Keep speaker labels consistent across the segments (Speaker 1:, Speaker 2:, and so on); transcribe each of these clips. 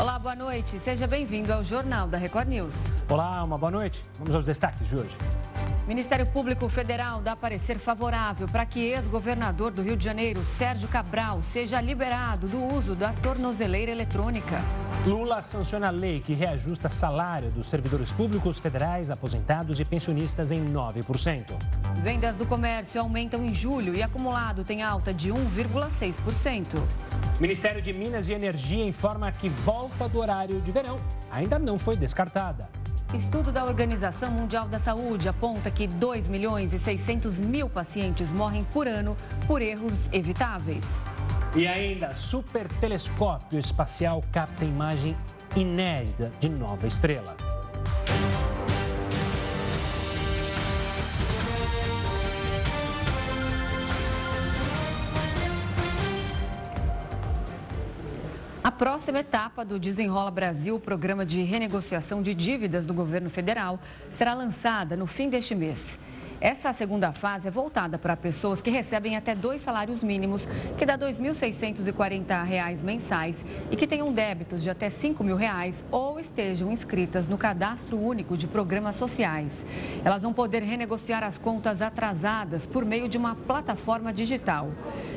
Speaker 1: Olá, boa noite. Seja bem-vindo ao Jornal da Record News.
Speaker 2: Olá, uma boa noite. Vamos aos destaques de hoje.
Speaker 1: Ministério Público Federal dá parecer favorável para que ex-governador do Rio de Janeiro, Sérgio Cabral, seja liberado do uso da tornozeleira eletrônica.
Speaker 2: Lula sanciona a lei que reajusta salário dos servidores públicos federais, aposentados e pensionistas em 9%.
Speaker 1: Vendas do comércio aumentam em julho e acumulado tem alta de 1,6%.
Speaker 2: Ministério de Minas e Energia informa que volta do horário de verão ainda não foi descartada.
Speaker 1: Estudo da Organização Mundial da Saúde aponta que 2 milhões e 600 mil pacientes morrem por ano por erros evitáveis.
Speaker 2: E ainda, super telescópio espacial capta imagem inédita de nova estrela.
Speaker 1: A próxima etapa do Desenrola Brasil, programa de renegociação de dívidas do governo federal, será lançada no fim deste mês. Essa segunda fase é voltada para pessoas que recebem até dois salários mínimos, que dá R$ 2.640 mensais e que tenham débitos de até 5 mil reais ou estejam inscritas no Cadastro Único de Programas Sociais. Elas vão poder renegociar as contas atrasadas por meio de uma plataforma digital.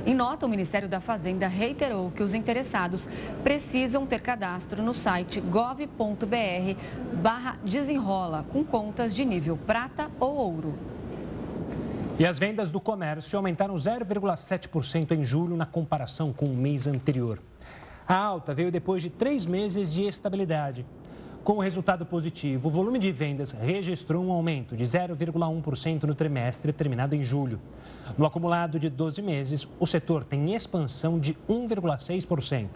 Speaker 1: Em nota, o Ministério da Fazenda reiterou que os interessados precisam ter cadastro no site gov.br barra desenrola com contas de nível prata ou ouro.
Speaker 2: E as vendas do comércio aumentaram 0,7% em julho na comparação com o mês anterior. A alta veio depois de três meses de estabilidade. Com o resultado positivo, o volume de vendas registrou um aumento de 0,1% no trimestre terminado em julho. No acumulado de 12 meses, o setor tem expansão de 1,6%.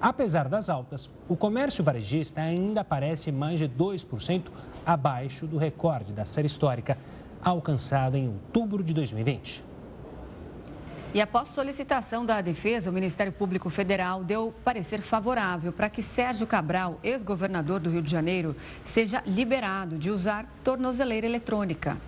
Speaker 2: Apesar das altas, o comércio varejista ainda aparece mais de 2% abaixo do recorde da série histórica alcançado em outubro de 2020.
Speaker 1: E após solicitação da defesa, o Ministério Público Federal deu parecer favorável para que Sérgio Cabral, ex-governador do Rio de Janeiro, seja liberado de usar tornozeleira eletrônica.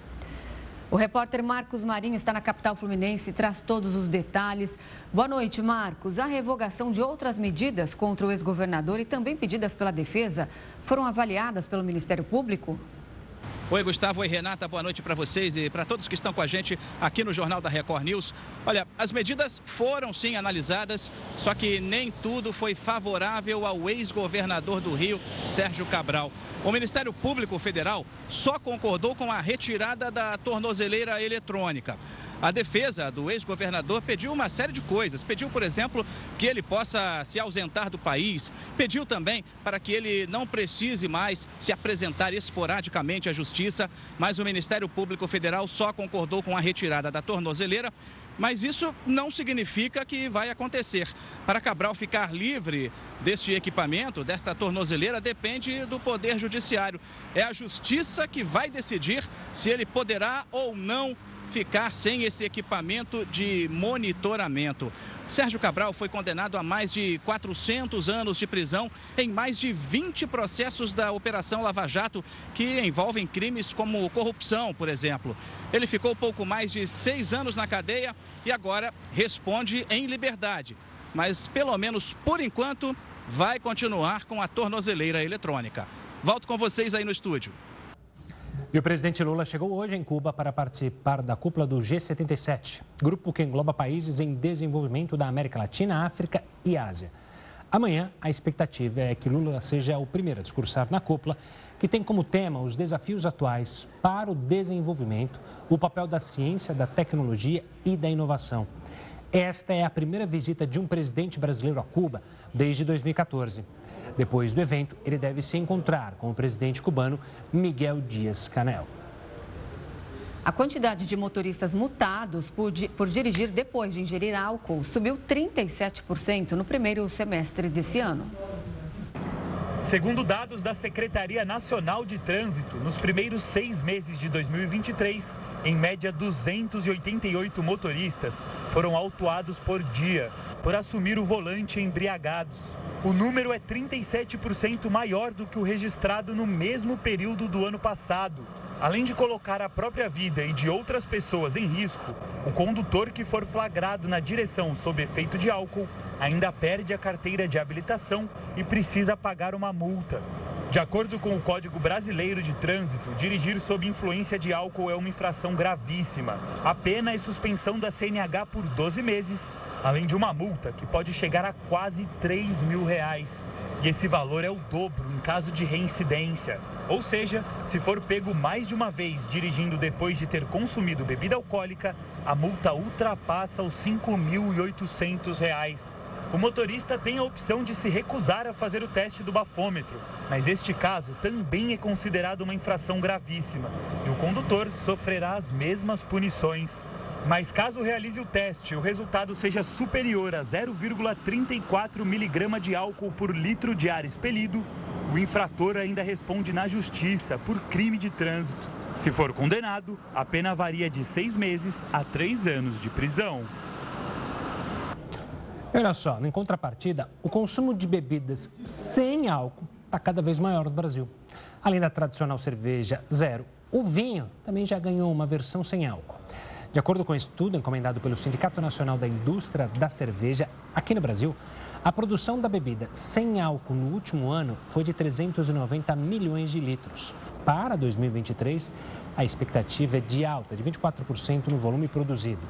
Speaker 1: O repórter Marcos Marinho está na capital fluminense e traz todos os detalhes. Boa noite, Marcos. A revogação de outras medidas contra o ex-governador e também pedidas pela defesa foram avaliadas pelo Ministério Público?
Speaker 3: Oi, Gustavo. Oi, Renata. Boa noite para vocês e para todos que estão com a gente aqui no Jornal da Record News. Olha, as medidas foram sim analisadas, só que nem tudo foi favorável ao ex-governador do Rio, Sérgio Cabral. O Ministério Público Federal só concordou com a retirada da tornozeleira eletrônica. A defesa do ex-governador pediu uma série de coisas. Pediu, por exemplo, que ele possa se ausentar do país. Pediu também para que ele não precise mais se apresentar esporadicamente à justiça. Mas o Ministério Público Federal só concordou com a retirada da tornozeleira. Mas isso não significa que vai acontecer. Para Cabral ficar livre deste equipamento, desta tornozeleira, depende do Poder Judiciário. É a Justiça que vai decidir se ele poderá ou não ficar sem esse equipamento de monitoramento. Sérgio Cabral foi condenado a mais de 400 anos de prisão em mais de 20 processos da Operação Lava Jato, que envolvem crimes como corrupção, por exemplo. Ele ficou pouco mais de seis anos na cadeia e agora responde em liberdade. Mas, pelo menos por enquanto, vai continuar com a tornozeleira eletrônica. Volto com vocês aí no estúdio.
Speaker 2: E o presidente Lula chegou hoje em Cuba para participar da cúpula do G77, grupo que engloba países em desenvolvimento da América Latina, África e Ásia. Amanhã, a expectativa é que Lula seja o primeiro a discursar na cúpula, que tem como tema os desafios atuais para o desenvolvimento, o papel da ciência, da tecnologia e da inovação. Esta é a primeira visita de um presidente brasileiro a Cuba desde 2014. Depois do evento, ele deve se encontrar com o presidente cubano Miguel Dias-Canel.
Speaker 1: A quantidade de motoristas multados por, por, dirigir depois de ingerir álcool subiu 37% no primeiro semestre desse ano.
Speaker 4: Segundo dados da Secretaria Nacional de Trânsito, nos primeiros seis meses de 2023, em média 288 motoristas foram autuados por dia por assumir o volante embriagados. O número é 37% maior do que o registrado no mesmo período do ano passado. Além de colocar a própria vida e de outras pessoas em risco, o condutor que for flagrado na direção sob efeito de álcool ainda perde a carteira de habilitação e precisa pagar uma multa. De acordo com o Código Brasileiro de Trânsito, dirigir sob influência de álcool é uma infração gravíssima. A pena é suspensão da CNH por 12 meses, além de uma multa que pode chegar a quase 3 mil reais. E esse valor é o dobro em caso de reincidência. Ou seja, se for pego mais de uma vez dirigindo depois de ter consumido bebida alcoólica, a multa ultrapassa os R$ 5.800. O motorista tem a opção de se recusar a fazer o teste do bafômetro, mas este caso também é considerado uma infração gravíssima e o condutor sofrerá as mesmas punições. Mas caso realize o teste e o resultado seja superior a 0,34 miligrama de álcool por litro de ar expelido, o infrator ainda responde na justiça por crime de trânsito. Se for condenado, a pena varia de seis meses a três anos de prisão.
Speaker 2: Olha só, em contrapartida, o consumo de bebidas sem álcool está cada vez maior no Brasil. Além da tradicional cerveja zero, o vinho também já ganhou uma versão sem álcool. De acordo com um estudo encomendado pelo Sindicato Nacional da Indústria da Cerveja, aqui no Brasil, a produção da bebida sem álcool no último ano foi de 390 milhões de litros. Para 2023, a expectativa é de alta de 24% no volume produzido.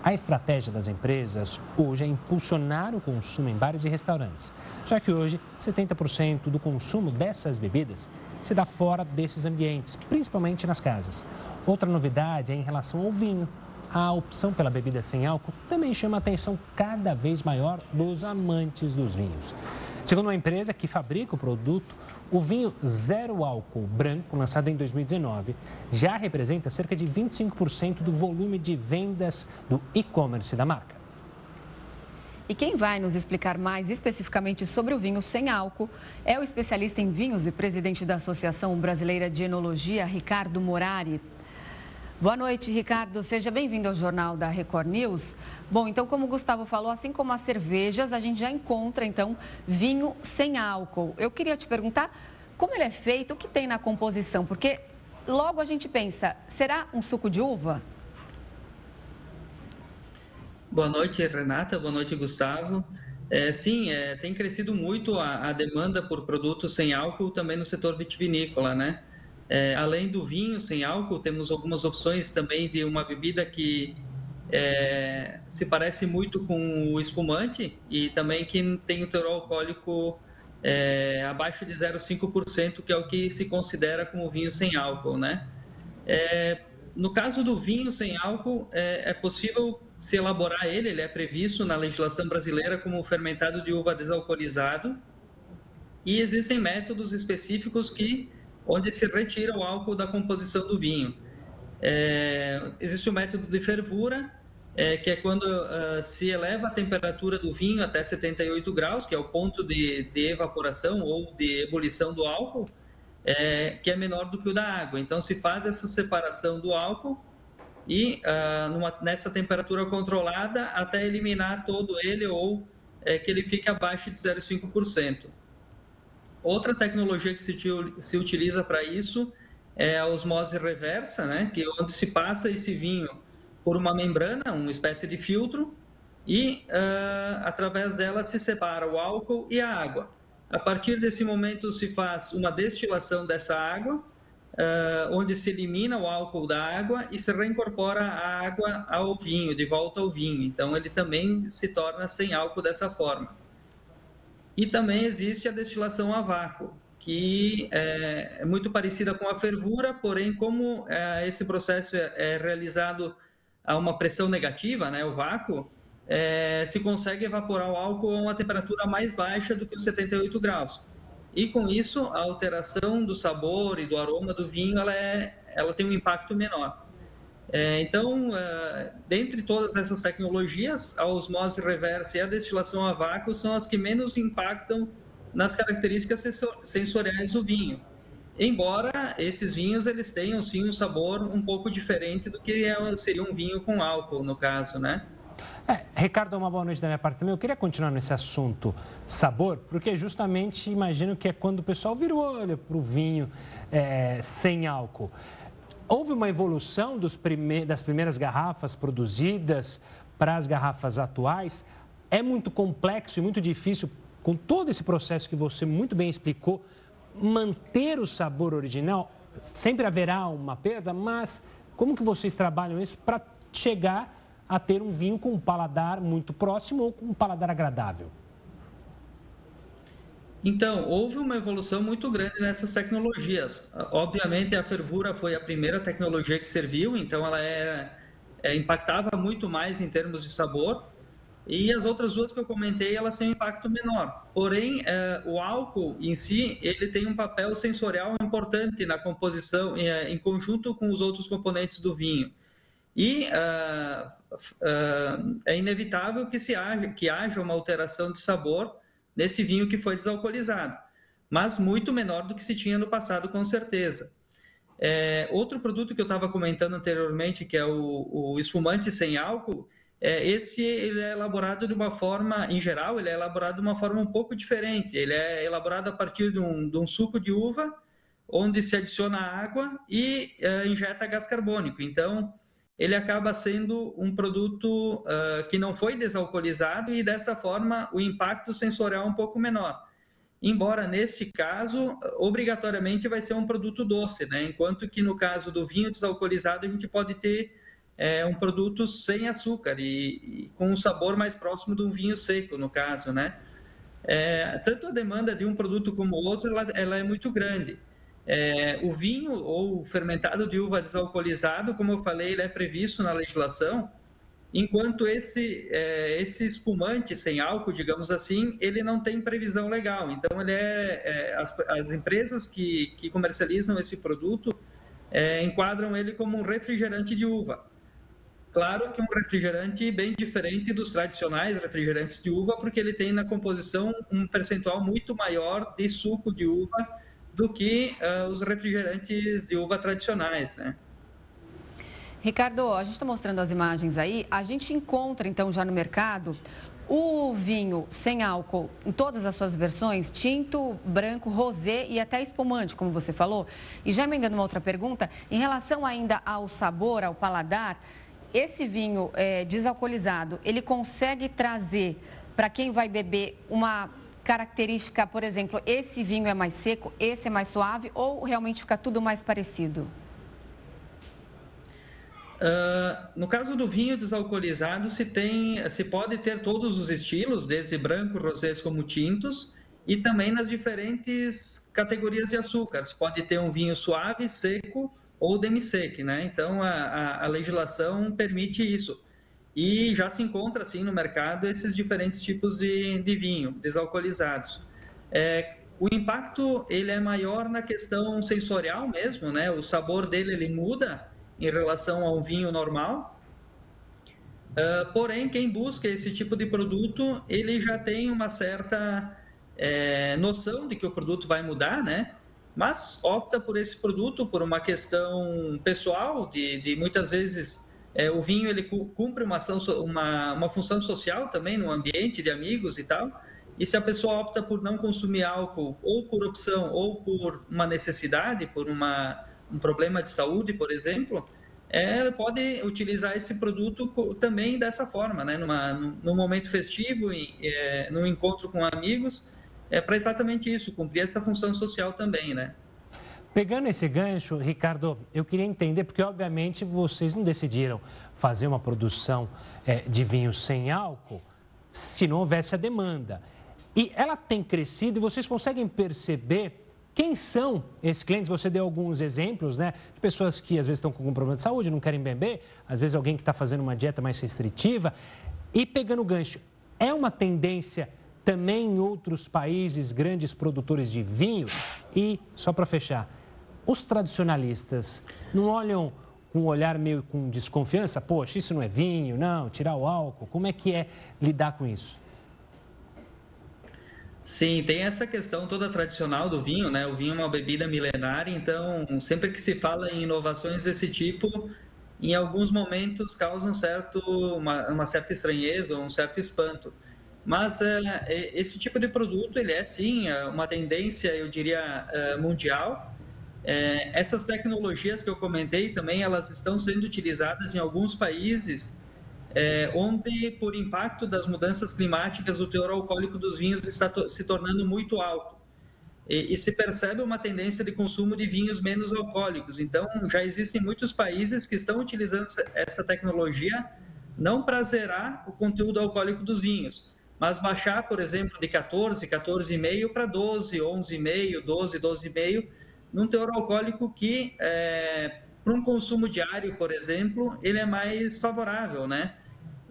Speaker 2: A estratégia das empresas hoje é impulsionar o consumo em bares e restaurantes, já que hoje 70% do consumo dessas bebidas se dá fora desses ambientes, principalmente nas casas. Outra novidade é em relação ao vinho. A opção pela bebida sem álcool também chama a atenção cada vez maior dos amantes dos vinhos. Segundo uma empresa que fabrica o produto, o vinho zero álcool branco, lançado em 2019, já representa cerca de 25% do volume de vendas do e-commerce da marca.
Speaker 1: E quem vai nos explicar mais especificamente sobre o vinho sem álcool é o especialista em vinhos e presidente da Associação Brasileira de Enologia, Ricardo Morari. Boa noite, Ricardo. Seja bem-vindo ao Jornal da Record News. Bom, então, como o Gustavo falou, assim como as cervejas, a gente já encontra, então, vinho sem álcool. Eu queria te perguntar como ele é feito, o que tem na composição, porque logo a gente pensa, será um suco de uva?
Speaker 5: Boa noite, Renata. Boa noite, Gustavo. É, sim, é, tem crescido muito a, a demanda por produtos sem álcool também no setor vitivinícola, né? É, além do vinho sem álcool, temos algumas opções também de uma bebida que é, se parece muito com o espumante e também que tem o teor alcoólico é, abaixo de 0,5%, que é o que se considera como vinho sem álcool, né? É, no caso do vinho sem álcool, é, é, possível se elaborar ele, ele é previsto na legislação brasileira como fermentado de uva desalcoolizado e existem métodos específicos que onde se retira o álcool da composição do vinho. É, existe o método de fervura, é, que é quando uh, se eleva a temperatura do vinho até 78 graus, que é o ponto de, de evaporação ou de ebulição do álcool, é, que é menor do que o da água. Então, se faz essa separação do álcool e uh, numa, nessa temperatura controlada até eliminar todo ele ou é, que ele fique abaixo de 0,5%. Outra tecnologia que se, se utiliza para isso é a osmose reversa, né? que onde se passa esse vinho por uma membrana, uma espécie de filtro, e uh, através dela se separa o álcool e a água. A partir desse momento se faz uma destilação dessa água, uh, onde se elimina o álcool da água e se reincorpora a água ao vinho, de volta ao vinho. Então ele também se torna sem álcool dessa forma. E também existe a destilação a vácuo, que é, é muito parecida com a fervura, porém, como é, esse processo é, é, realizado a uma pressão negativa, né, o vácuo, é, se consegue evaporar o álcool a uma temperatura mais baixa do que os 78 graus. E com isso, a alteração do sabor e do aroma do vinho, ela, é, ela tem um impacto menor. É, então, é, dentre todas essas tecnologias, a osmose reversa e a destilação a vácuo são as que menos impactam nas características sensoriais do vinho. Embora esses vinhos eles tenham sim um sabor um pouco diferente do que é, seria um vinho com álcool, no caso, né?
Speaker 2: É, Ricardo, uma boa noite da minha parte também. Eu queria continuar nesse assunto sabor, porque justamente imagino que é quando o pessoal vira o olho para o vinho é, sem álcool. Houve uma evolução prime... das primeiras garrafas produzidas para as garrafas atuais É muito complexo e muito difícil, com todo esse processo que você muito bem explicou, manter o sabor original. Sempre haverá uma perda, mas como que vocês trabalham isso para chegar a ter um vinho com um paladar muito próximo ou com um paladar agradável?
Speaker 5: Então, houve uma evolução muito grande nessas tecnologias. Obviamente, a fervura foi a primeira tecnologia que serviu, então ela é, é, impactava muito mais em termos de sabor. E as outras duas que eu comentei, elas têm um impacto menor. Porém, é, o álcool em si, ele tem um papel sensorial importante na composição, em, em conjunto com os outros componentes do vinho. E uh, uh, é inevitável que, se haja, que haja uma alteração de sabor nesse vinho que foi desalcoolizado, mas muito menor do que se tinha no passado, com certeza. É, outro produto que eu estava comentando anteriormente, que é o, o espumante sem álcool, é, esse ele é elaborado de uma forma, em geral, ele é elaborado de uma forma um pouco diferente. Ele é elaborado a partir de um, de um suco de uva, onde se adiciona água e é, injeta gás carbônico. Então, ele acaba sendo um produto uh, que não foi desalcoolizado e dessa forma o impacto sensorial é um pouco menor. Embora nesse caso, obrigatoriamente vai ser um produto doce, né? Enquanto que no caso do vinho desalcoolizado a gente pode ter é, um produto sem açúcar e, e, com um sabor mais próximo de um vinho seco, no caso, né? É, tanto a demanda de um produto como o outro, ela, ela é muito grande. É, o vinho ou fermentado de uva desalcoolizado, como eu falei, ele é previsto na legislação, enquanto esse, é, esse espumante sem álcool, digamos assim, ele não tem previsão legal. Então, ele é, é as, as, empresas que, que comercializam esse produto é, enquadram ele como um refrigerante de uva. Claro que um refrigerante bem diferente dos tradicionais refrigerantes de uva, porque ele tem na composição um percentual muito maior de suco de uva do que uh, os refrigerantes de uva tradicionais, né?
Speaker 1: Ricardo, a gente está mostrando as imagens aí. A gente encontra, então, já no mercado o vinho sem álcool em todas as suas versões, tinto, branco, rosé e até espumante, como você falou. E já emendando uma outra pergunta, em relação ainda ao sabor, ao paladar, esse vinho é, desalcoolizado, ele consegue trazer para quem vai beber uma característica, por exemplo, esse vinho é mais seco, esse é mais suave ou realmente fica tudo mais parecido?
Speaker 5: Uh, no caso do vinho desalcoolizado, se tem, se pode ter todos os estilos, desde branco, rosés como tintos, e também nas diferentes categorias de açúcar. Se pode ter um vinho suave, seco ou demi-sec, né? Então a, a, a legislação permite isso. E já se encontra, assim, no mercado esses diferentes tipos de, de vinho desalcoolizados. É, o impacto, ele é maior na questão sensorial mesmo, né? O sabor dele, ele muda em relação ao vinho normal. Uh, porém, quem busca esse tipo de produto, ele já tem uma certa é, noção de que o produto vai mudar, né? Mas opta por esse produto por uma questão pessoal, de, de muitas vezes é, o vinho ele cumpre uma, ação, uma, uma função social também no ambiente de amigos e tal. E se a pessoa opta por não consumir álcool, ou por opção, ou por uma necessidade, por uma, um problema de saúde, por exemplo, é, pode utilizar esse produto também dessa forma, né? Numa, num momento festivo, em, é, num encontro com amigos, é para exatamente isso, cumprir essa função social também, né?
Speaker 2: Pegando esse gancho, Ricardo, eu queria entender, porque obviamente vocês não decidiram fazer uma produção é, de vinho sem álcool se não houvesse a demanda. E ela tem crescido e vocês conseguem perceber quem são esses clientes? Você deu alguns exemplos, né? De pessoas que às vezes estão com algum problema de saúde, não querem beber, às vezes alguém que está fazendo uma dieta mais restritiva. E pegando o gancho, é uma tendência também em outros países, grandes produtores de vinho? E, só para fechar, os tradicionalistas não olham com um olhar meio com desconfiança? Poxa, isso não é vinho, não, tirar o álcool. Como é que é lidar com isso?
Speaker 5: Sim, tem essa questão toda tradicional do vinho, né? O vinho é uma bebida milenária, então sempre que se fala em inovações desse tipo, em alguns momentos causa um certo, uma, uma certa estranheza ou um certo espanto. Mas é, esse tipo de produto, ele é sim é uma tendência, eu diria, mundial, é, essas tecnologias que eu comentei também, elas estão sendo utilizadas em alguns países é, onde, por impacto das mudanças climáticas, o teor alcoólico dos vinhos está se tornando muito alto. E, e, se percebe uma tendência de consumo de vinhos menos alcoólicos. Então, já existem muitos países que estão utilizando essa tecnologia não para zerar o conteúdo alcoólico dos vinhos, mas baixar, por exemplo, de 14, 14,5 para 12, 11,5, 12, 12,5, num teor alcoólico que, é, para um consumo diário, por exemplo, ele é mais favorável, né?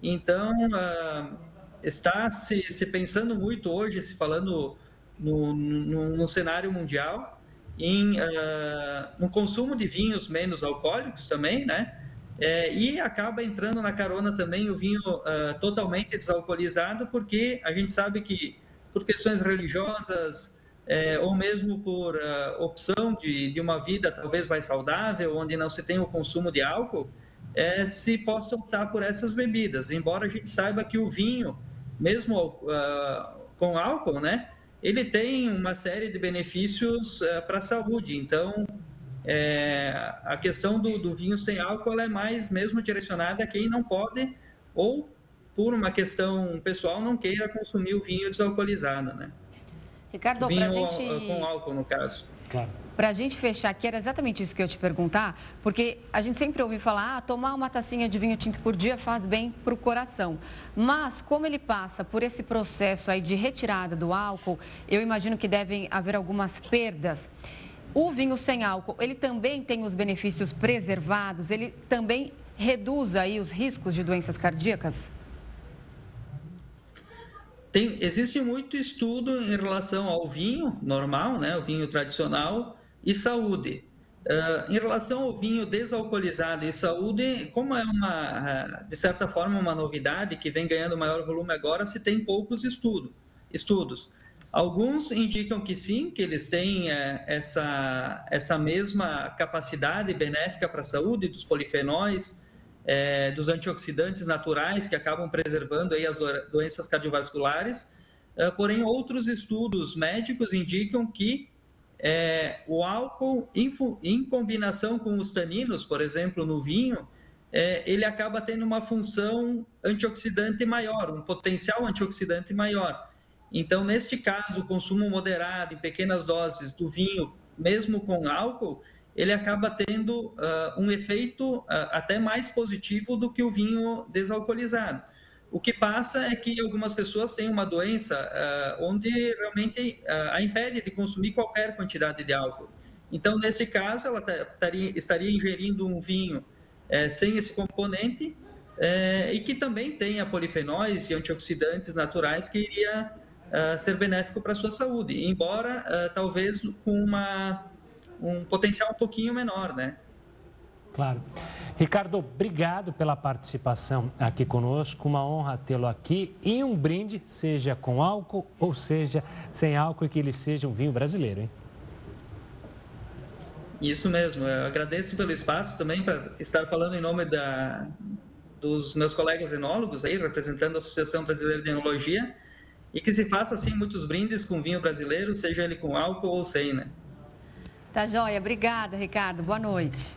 Speaker 5: Então, uh, está se, se pensando muito hoje, se falando no, no, no cenário mundial, em, uh, no consumo de vinhos menos alcoólicos também, né? É, e acaba entrando na carona também o vinho uh, totalmente desalcoolizado, porque a gente sabe que por questões religiosas é, ou mesmo por uh, opção de, de uma vida talvez mais saudável, onde não se tem o consumo de álcool, é, se possa optar por essas bebidas. Embora a gente saiba que o vinho, mesmo uh, com álcool, né, ele tem uma série de benefícios para a saúde. Então, é, a questão do, do, vinho sem álcool é mais mesmo direcionada a quem não pode ou por uma questão pessoal não queira consumir o vinho desalcoolizado, né?
Speaker 1: Ricardo, para a gente
Speaker 5: com álcool no caso.
Speaker 1: Claro. Para a gente fechar aqui, era exatamente isso que eu ia te perguntar, porque a gente sempre ouve falar, ah, tomar uma tacinha de vinho tinto por dia faz bem para o coração. Mas, como ele passa por esse processo aí de retirada do álcool, eu imagino que devem haver algumas perdas. O vinho sem álcool, ele também tem os benefícios preservados, ele também reduz aí os riscos de doenças cardíacas?
Speaker 5: Tem, existe muito estudo em relação ao vinho normal, né, o vinho tradicional, e saúde. Uh, em relação ao vinho desalcoolizado e saúde, como é uma, de certa forma, uma novidade que vem ganhando maior volume agora, se tem poucos estudo, estudos. Alguns indicam que sim, que eles têm é, essa, essa mesma capacidade benéfica para a saúde dos polifenóis, é, dos antioxidantes naturais que acabam preservando aí as doenças cardiovasculares. É, porém, outros estudos médicos indicam que é, o álcool, em, em, combinação com os taninos, por exemplo, no vinho, é, ele acaba tendo uma função antioxidante maior, um potencial antioxidante maior. Então, neste caso, o consumo moderado, em pequenas doses do vinho, mesmo com álcool, ele acaba tendo uh, um efeito uh, até mais positivo do que o vinho desalcoolizado. O que passa é que algumas pessoas têm uma doença uh, onde realmente a impede de consumir qualquer quantidade de álcool. Então, nesse caso, ela taria, estaria ingerindo um vinho uh, sem esse componente eh, e que também tenha polifenóis e antioxidantes naturais que iria ser benéfico para a sua saúde, embora talvez com uma, um potencial um pouquinho menor, né?
Speaker 2: Claro. Ricardo, obrigado pela participação aqui conosco. Uma honra tê-lo aqui. E um brinde, seja com álcool ou seja sem álcool, e que ele seja um vinho brasileiro, hein?
Speaker 5: Isso mesmo. Eu agradeço pelo espaço também para estar falando em nome da, dos meus colegas enólogos aí, representando a Associação Brasileira de Enologia, e que se faça assim muitos brindes com vinho brasileiro, seja ele com álcool ou sem, né?
Speaker 1: Tá joia. Obrigada, Ricardo. Boa noite.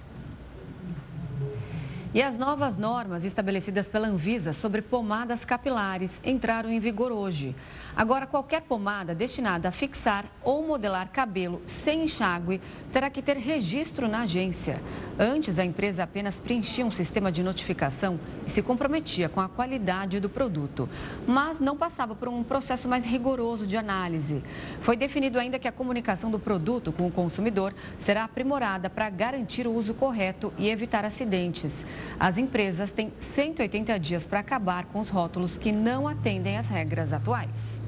Speaker 1: E as novas normas estabelecidas pela Anvisa sobre pomadas capilares entraram em vigor hoje. Agora, qualquer pomada destinada a fixar ou modelar cabelo sem enxágue terá que ter registro na agência. Antes, a empresa apenas preenchia um sistema de notificação e se comprometia com a qualidade do produto, mas não passava por um processo mais rigoroso de análise. Foi definido ainda que a comunicação do produto com o consumidor será aprimorada para garantir o uso correto e evitar acidentes. As empresas têm 180 dias para acabar com os rótulos que não atendem às regras atuais.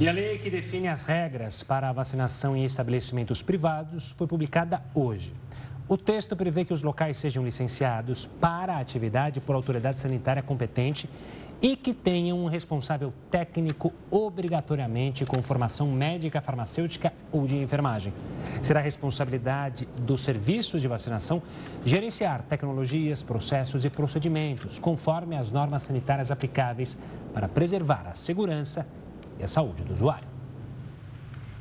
Speaker 2: E a lei que define as regras para a vacinação em estabelecimentos privados foi publicada hoje. O texto prevê que os locais sejam licenciados para a atividade por autoridade sanitária competente e que tenham um responsável técnico obrigatoriamente com formação médica, farmacêutica ou de enfermagem. Será responsabilidade dos serviços de vacinação gerenciar tecnologias, processos e procedimentos conforme as normas sanitárias aplicáveis para preservar a segurança e a saúde do usuário.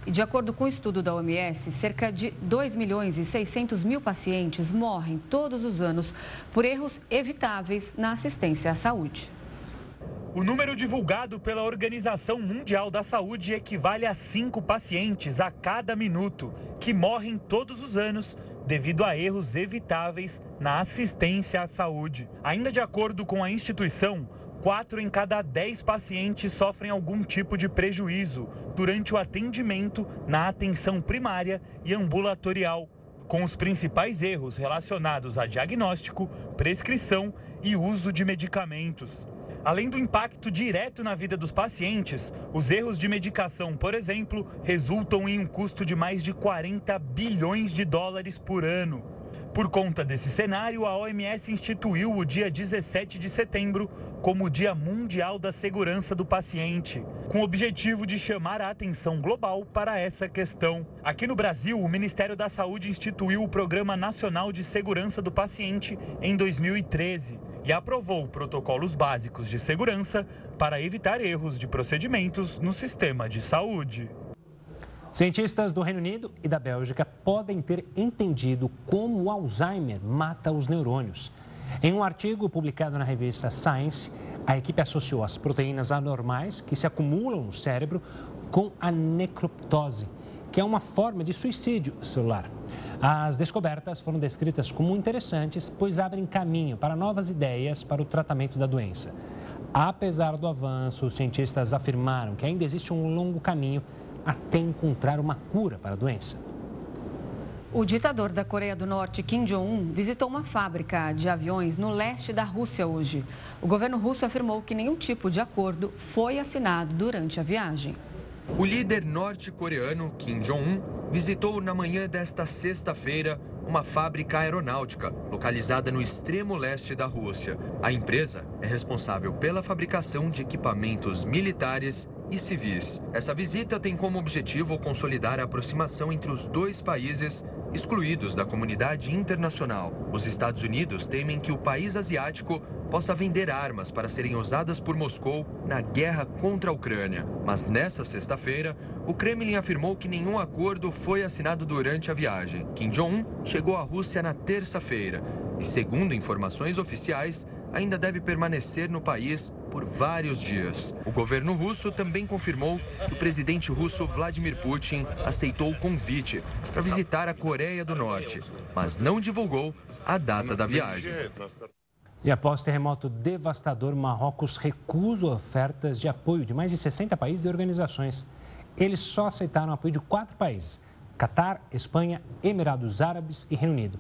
Speaker 1: E de acordo com o um estudo da OMS, cerca de 2 milhões e 600 mil pacientes morrem todos os anos por erros evitáveis na assistência à saúde.
Speaker 4: O número divulgado pela Organização Mundial da Saúde equivale a cinco pacientes a cada minuto, que morrem todos os anos devido a erros evitáveis na assistência à saúde. Ainda de acordo com a instituição, 4 em cada 10 pacientes sofrem algum tipo de prejuízo durante o atendimento na atenção primária e ambulatorial, com os principais erros relacionados a diagnóstico, prescrição e uso de medicamentos. Além do impacto direto na vida dos pacientes, os erros de medicação, por exemplo, resultam em um custo de mais de 40 bilhões de dólares por ano. Por conta desse cenário, a OMS instituiu o dia 17 de setembro como o Dia Mundial da Segurança do Paciente, com o objetivo de chamar a atenção global para essa questão. Aqui no Brasil, o Ministério da Saúde instituiu o Programa Nacional de Segurança do Paciente em 2013 e aprovou protocolos básicos de segurança para evitar erros de procedimentos no sistema de saúde.
Speaker 2: Cientistas do Reino Unido e da Bélgica podem ter entendido como o Alzheimer mata os neurônios. Em um artigo publicado na revista Science, a equipe associou as proteínas anormais que se acumulam no cérebro com a necroptose, que é uma forma de suicídio celular. As descobertas foram descritas como interessantes, pois abrem caminho para novas ideias para o tratamento da doença. Apesar do avanço, os cientistas afirmaram que ainda existe um longo caminho até encontrar uma cura para a doença.
Speaker 1: O ditador da Coreia do Norte, Kim Jong-un, visitou uma fábrica de aviões no leste da Rússia hoje. O governo russo afirmou que nenhum tipo de acordo foi assinado durante a viagem.
Speaker 6: O líder norte-coreano, Kim Jong-un, visitou na manhã desta sexta-feira uma fábrica aeronáutica localizada no extremo leste da Rússia. A empresa é responsável pela fabricação de equipamentos militares e civis. Essa visita tem como objetivo consolidar a aproximação entre os dois países excluídos da comunidade internacional. Os Estados Unidos temem que o país asiático possa vender armas para serem usadas por Moscou na guerra contra a Ucrânia. Mas nessa sexta-feira, o Kremlin afirmou que nenhum acordo foi assinado durante a viagem. Kim Jong-un chegou à Rússia na terça-feira e, segundo informações oficiais, ainda deve permanecer no país por vários dias. O governo russo também confirmou que o presidente russo Vladimir Putin aceitou o convite para visitar a Coreia do Norte, mas não divulgou a data da viagem.
Speaker 2: E após terremoto devastador, Marrocos recusa ofertas de apoio de mais de 60 países e organizações. Eles só aceitaram apoio de quatro países: Catar, Espanha, Emirados Árabes e Reino Unido.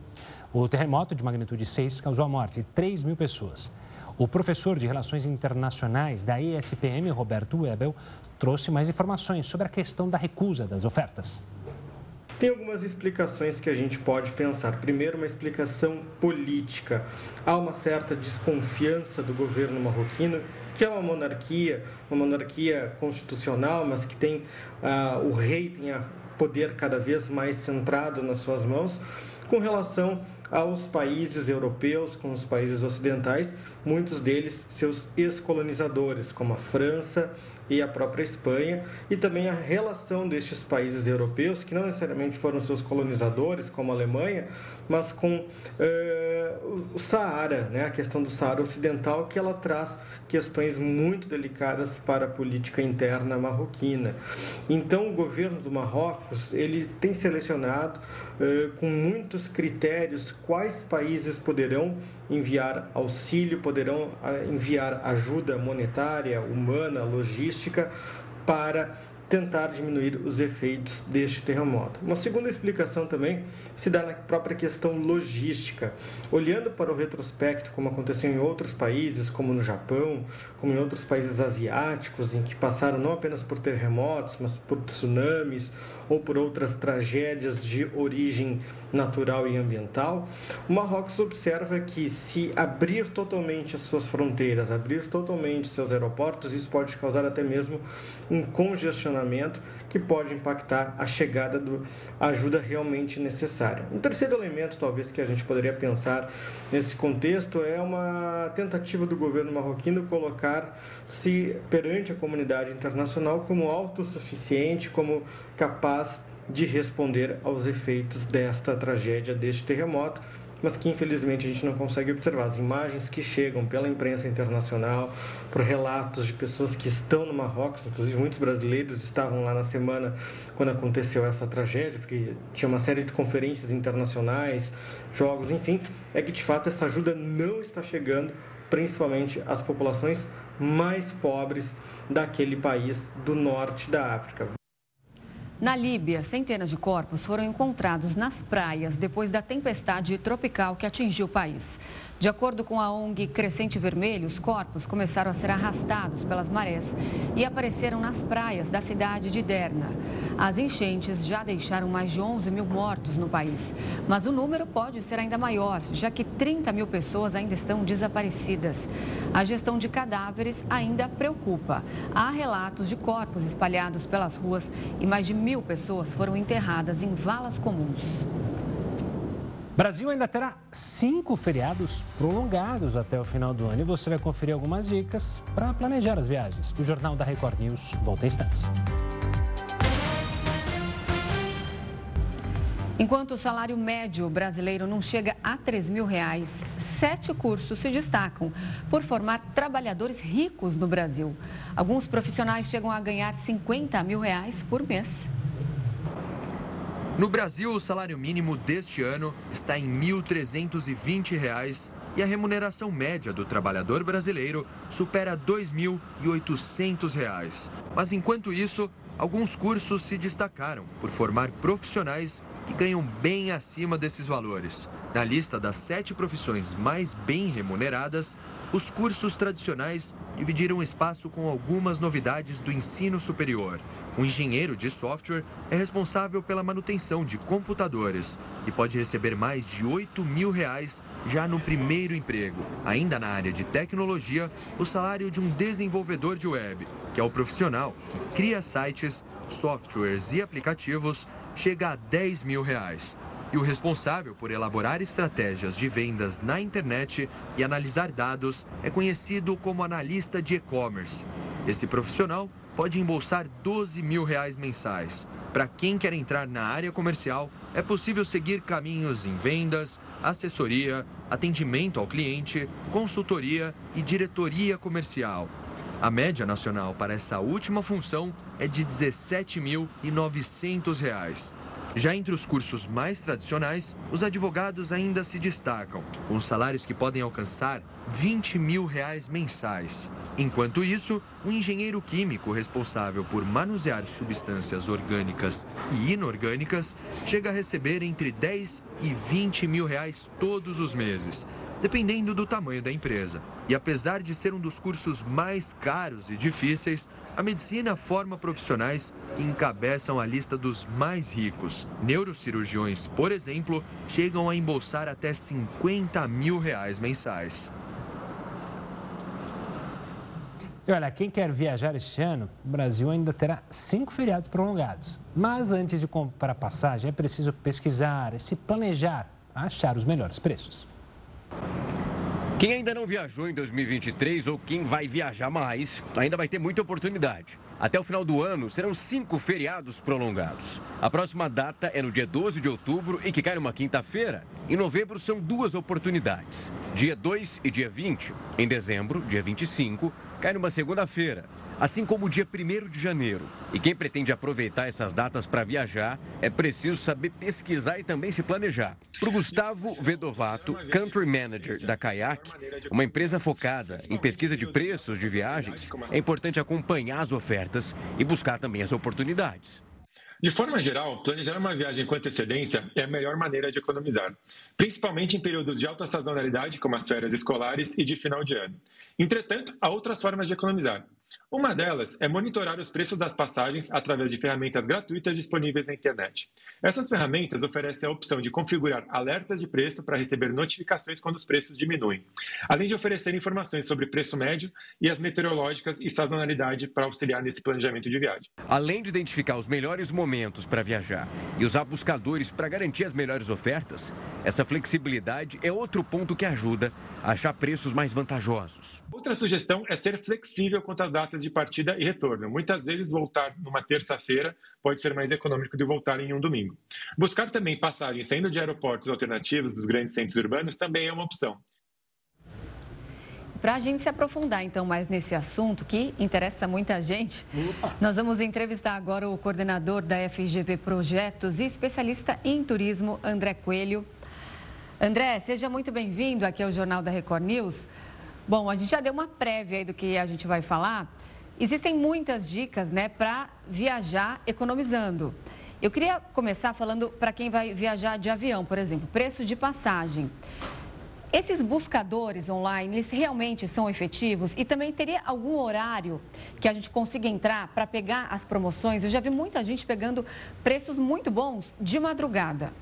Speaker 2: O terremoto de magnitude 6 causou a morte de 3 mil pessoas. O professor de Relações Internacionais da ESPM, Roberto Webel, trouxe mais informações sobre a questão da recusa das ofertas.
Speaker 7: Tem algumas explicações que a gente pode pensar. Primeiro, uma explicação política. Há uma certa desconfiança do governo marroquino, que é uma monarquia, uma monarquia constitucional, mas que tem uh, o rei tem o poder cada vez mais centrado nas suas mãos, com relação aos países europeus, com os países ocidentais, muitos deles seus ex-colonizadores, como a França e a própria Espanha, e também a relação destes países europeus, que não necessariamente foram seus colonizadores, como a Alemanha, mas com uh, o Saara, né? a questão do Saara Ocidental, que ela traz questões muito delicadas para a política interna marroquina. Então, o governo do Marrocos ele tem selecionado uh, com muitos critérios quais países poderão enviar auxílio, poderão enviar ajuda monetária, humana, logística para tentar diminuir os efeitos deste terremoto. Uma segunda explicação também se dá na própria questão logística. Olhando para o retrospecto, como aconteceu em outros países, como no Japão, como em outros países asiáticos, em que passaram não apenas por terremotos, mas por tsunamis ou por outras tragédias de origem natural e ambiental, o Marrocos observa que se abrir totalmente as suas fronteiras, abrir totalmente seus aeroportos, isso pode causar até mesmo um congestionamento que pode impactar a chegada da ajuda realmente necessária. Um terceiro elemento, talvez, que a gente poderia pensar nesse contexto é uma tentativa do governo marroquino colocar-se perante a comunidade internacional como autossuficiente, como capaz de responder aos efeitos desta tragédia, deste terremoto, mas que infelizmente a gente não consegue observar. As imagens que chegam pela imprensa internacional, por relatos de pessoas que estão no Marrocos, inclusive muitos brasileiros estavam lá na semana quando aconteceu essa tragédia, porque tinha uma série de conferências internacionais, jogos, enfim, é que de fato essa ajuda não está chegando, principalmente às populações mais pobres daquele país do norte da África.
Speaker 1: Na Líbia, centenas de corpos foram encontrados nas praias depois da tempestade tropical que atingiu o país. De acordo com a ONG Crescente Vermelho, os corpos começaram a ser arrastados pelas marés e apareceram nas praias da cidade de Derna. As enchentes já deixaram mais de 11 mil mortos no país, mas o número pode ser ainda maior, já que 30 mil pessoas ainda estão desaparecidas. A gestão de cadáveres ainda preocupa. Há relatos de corpos espalhados pelas ruas e mais de mil pessoas foram enterradas em valas comuns.
Speaker 2: Brasil ainda terá cinco feriados prolongados até o final do ano e você vai conferir algumas dicas para planejar as viagens. O Jornal da Record News volta em instantes.
Speaker 1: Enquanto o salário médio brasileiro não chega a 3 mil reais, sete cursos se destacam por formar trabalhadores ricos no Brasil. Alguns profissionais chegam a ganhar 50 mil reais por mês.
Speaker 6: No Brasil, o salário mínimo deste ano está em R$ 1.320 e a remuneração média do trabalhador brasileiro supera R$ 2.800. Mas enquanto isso, alguns cursos se destacaram por formar profissionais que ganham bem acima desses valores. Na lista das sete profissões mais bem remuneradas, os cursos tradicionais dividiram espaço com algumas novidades do ensino superior. O engenheiro de software é responsável pela manutenção de computadores e pode receber mais de 8 mil reais já no primeiro emprego. Ainda na área de tecnologia, o salário de um desenvolvedor de web, que é o profissional que cria sites, softwares e aplicativos, chega a 10 mil reais. E o responsável por elaborar estratégias de vendas na internet e analisar dados é conhecido como analista de e-commerce. Esse profissional pode embolsar 12 mil reais mensais. Para quem quer entrar na área comercial, é possível seguir caminhos em vendas, assessoria, atendimento ao cliente, consultoria e diretoria comercial. A média nacional para essa última função é de R$ 17.900. Já entre os cursos mais tradicionais, os advogados ainda se destacam, com salários que podem alcançar 20 mil reais mensais. Enquanto isso, um engenheiro químico responsável por manusear substâncias orgânicas e inorgânicas chega a receber entre 10 e 20 mil reais todos os meses, dependendo do tamanho da empresa. E apesar de ser um dos cursos mais caros e difíceis, a medicina forma profissionais que encabeçam a lista dos mais ricos. Neurocirurgiões, por exemplo, chegam a embolsar até 50 mil reais mensais.
Speaker 2: E olha, quem quer viajar este ano, o Brasil ainda terá cinco feriados prolongados. Mas antes de comprar passagem, é preciso pesquisar e se planejar achar os melhores preços.
Speaker 8: Quem ainda não viajou em 2023 ou quem vai viajar mais, ainda vai ter muita oportunidade. Até o final do ano, serão cinco feriados prolongados. A próxima data é no dia 12 de outubro e que cai numa quinta-feira. Em novembro, são duas oportunidades: dia 2 e dia 20. Em dezembro, dia 25, cai numa segunda-feira assim como o dia 1 de janeiro. E quem pretende aproveitar essas datas para viajar, é preciso saber pesquisar e também se planejar. Para o Gustavo Vedovato, Country Manager da Kayak, uma empresa focada em pesquisa de preços de viagens, é importante acompanhar as ofertas e buscar também as oportunidades.
Speaker 9: De forma geral, planejar uma viagem com antecedência é a melhor maneira de economizar, principalmente em períodos de alta sazonalidade, como as férias escolares e de final de ano. Entretanto, há outras formas de economizar. Uma delas é monitorar os preços das passagens através de ferramentas gratuitas disponíveis na internet. Essas ferramentas oferecem a opção de configurar alertas de preço para receber notificações quando os preços diminuem, além de oferecer informações sobre preço médio e as meteorológicas e sazonalidade para auxiliar nesse planejamento de viagem.
Speaker 8: Além de identificar os melhores momentos para viajar e usar buscadores para garantir as melhores ofertas, essa flexibilidade é outro ponto que ajuda a achar preços mais vantajosos.
Speaker 9: Outra sugestão é ser flexível quanto às datas de partida e retorno. Muitas vezes, voltar numa terça-feira pode ser mais econômico do que voltar em um domingo. Buscar também passagens saindo de aeroportos alternativos dos grandes centros urbanos também é uma opção.
Speaker 1: Para a gente se aprofundar então mais nesse assunto que interessa muita gente, Opa. nós vamos entrevistar agora o coordenador da FGV Projetos e especialista em turismo, André Coelho. André, seja muito bem-vindo aqui ao Jornal da Record News. Bom, a gente já deu uma prévia aí do que a gente vai falar. Existem muitas dicas, né, para viajar economizando. Eu queria começar falando para quem vai viajar de avião, por exemplo, preço de passagem. Esses buscadores online, eles realmente são efetivos? E também teria algum horário que a gente consiga entrar para pegar as promoções? Eu já vi muita gente pegando preços muito bons de madrugada.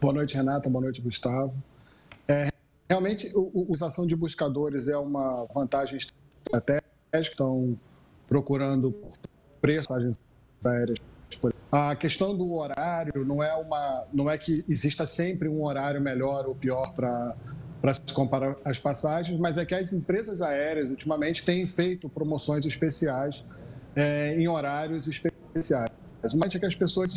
Speaker 10: Boa noite, Renata. Boa noite, Gustavo. Realmente, a usação de buscadores é uma vantagem estratégica. Estão procurando preços aéreas. A questão do horário não é uma, não é que exista sempre um horário melhor ou pior para para se comparar as passagens, mas é que as empresas aéreas ultimamente têm feito promoções especiais é, em horários especiais. Mas é que as pessoas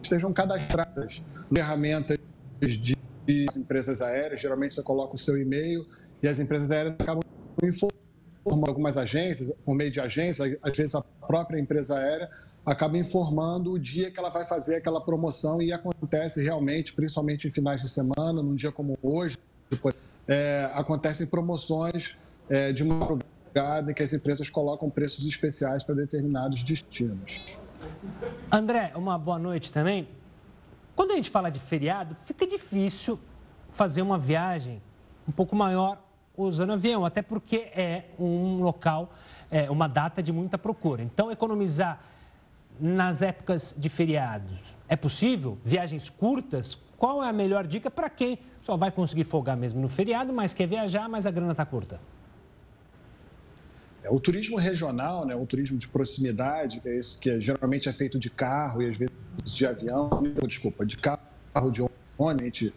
Speaker 10: estejam cadastradas ferramentas de as empresas aéreas, geralmente você coloca o seu e-mail e as empresas aéreas acabam informando algumas agências, por meio de agências, às vezes a própria empresa aérea acaba informando o dia que ela vai fazer aquela promoção e acontece realmente, principalmente em finais de semana, num dia como hoje, é, acontecem promoções é, de madrugada em que as empresas colocam preços especiais para determinados destinos.
Speaker 2: André, uma boa noite também. Quando a gente fala de feriado, fica difícil fazer uma viagem um pouco maior usando avião, até porque é um local, é uma data de muita procura. Então, economizar nas épocas de feriados é possível? Viagens curtas? Qual é a melhor dica para quem só vai conseguir folgar mesmo no feriado, mas quer viajar, mas a grana está curta?
Speaker 10: É, o turismo regional, né, o turismo de proximidade, que, é esse, que é, geralmente é feito de carro e às vezes de avião, desculpa, de carro, de ônibus,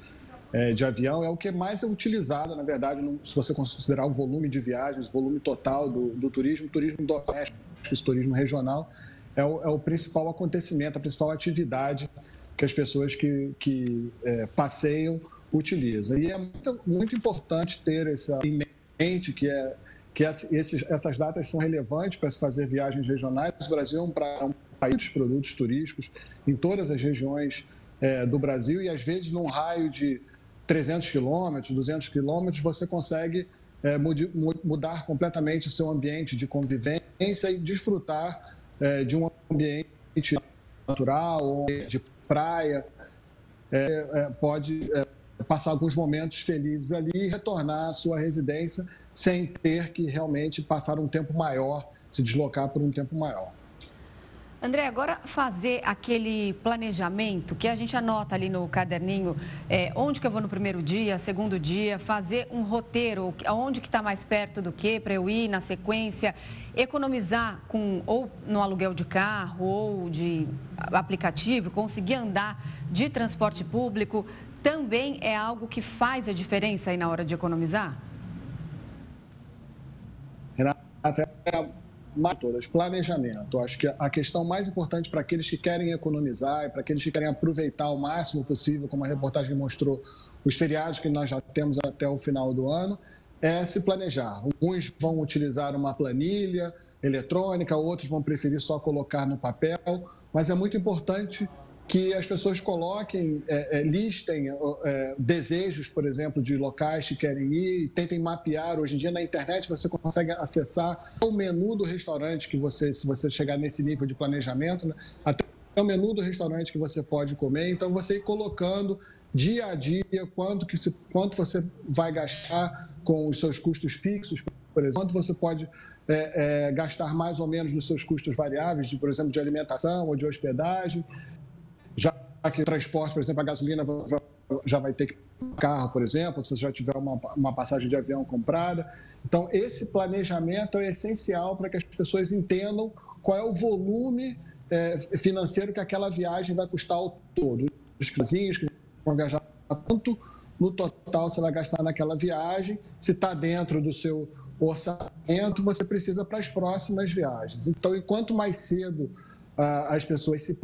Speaker 10: é, de avião, é o que é mais utilizado, na verdade, se você considerar o volume de viagens, o volume total do, do turismo, turismo doméstico, turismo regional, é o, é o, principal acontecimento, a principal atividade que as pessoas que, que é, passeiam utilizam. E é muito, muito importante ter essa em mente que é que esses, essas datas são relevantes para se fazer viagens regionais. O Brasil é um, pra, um de produtos turísticos em todas as regiões é, do Brasil e, às vezes, num raio de 300 quilômetros, 200 quilômetros, você consegue é, mudar completamente o seu ambiente de convivência e desfrutar é, de um ambiente natural ou de praia. É, é, pode é, passar alguns momentos felizes ali e retornar à sua residência sem ter que realmente passar um tempo maior, se deslocar por um tempo maior.
Speaker 1: André, agora fazer aquele planejamento que a gente anota ali no caderninho, é, onde que eu vou no primeiro dia, segundo dia, fazer um roteiro, onde que está mais perto do que para eu ir na sequência, economizar com ou no aluguel de carro ou de aplicativo, conseguir andar de transporte público, também é algo que faz a diferença aí na hora de economizar?
Speaker 10: Renata, mais todas, planejamento. Acho que a questão mais importante para aqueles que querem economizar e para aqueles que querem aproveitar o máximo possível, como a reportagem mostrou, os feriados que nós já temos até o final do ano, é se planejar. Uns vão utilizar uma planilha eletrônica, outros vão preferir só colocar no papel, mas é muito importante que as pessoas coloquem, é, é, listem é, desejos, por exemplo, de locais que querem ir, tentem mapear. Hoje em dia na internet você consegue acessar o menu do restaurante que você, se você chegar nesse nível de planejamento, né, até o menu do restaurante que você pode comer. Então você ir colocando dia a dia quanto que se, quanto você vai gastar com os seus custos fixos, por exemplo, você pode é, é, gastar mais ou menos nos seus custos variáveis, de, por exemplo, de alimentação ou de hospedagem, já que o transporte, por exemplo, a gasolina já vai ter que carro, por exemplo, se você já tiver uma, uma passagem de avião comprada. Então, esse planejamento é essencial para que as pessoas entendam qual é o volume é, financeiro que aquela viagem vai custar ao todo. Os casinhos que vão viajar, quanto no total você vai gastar naquela viagem, se está dentro do seu orçamento, você precisa para as próximas viagens. Então, enquanto mais cedo ah, as pessoas se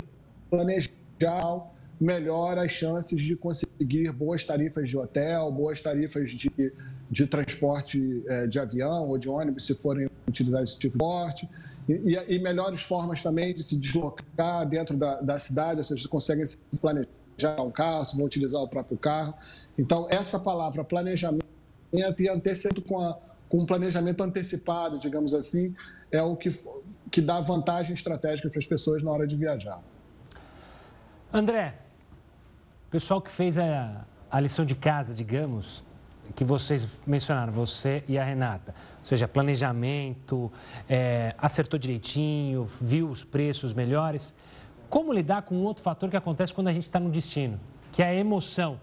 Speaker 10: planejar, melhor as chances de conseguir boas tarifas de hotel, boas tarifas de, de transporte eh, de avião ou de ônibus, se forem utilizar esse tipo de transporte. E, e, melhores formas também de se deslocar dentro da, da cidade, ou seja, conseguem se planejar um carro, se vão utilizar o próprio carro. Então, essa palavra planejamento e antecedendo com com um planejamento antecipado, digamos assim, é o que, que dá vantagem estratégica para as pessoas na hora de viajar.
Speaker 2: André, pessoal que fez a, a lição de casa, digamos, que vocês mencionaram, você e a Renata, ou seja, planejamento, é, acertou direitinho, viu os preços melhores. Como lidar com um outro fator que acontece quando a gente está no destino, que é a emoção?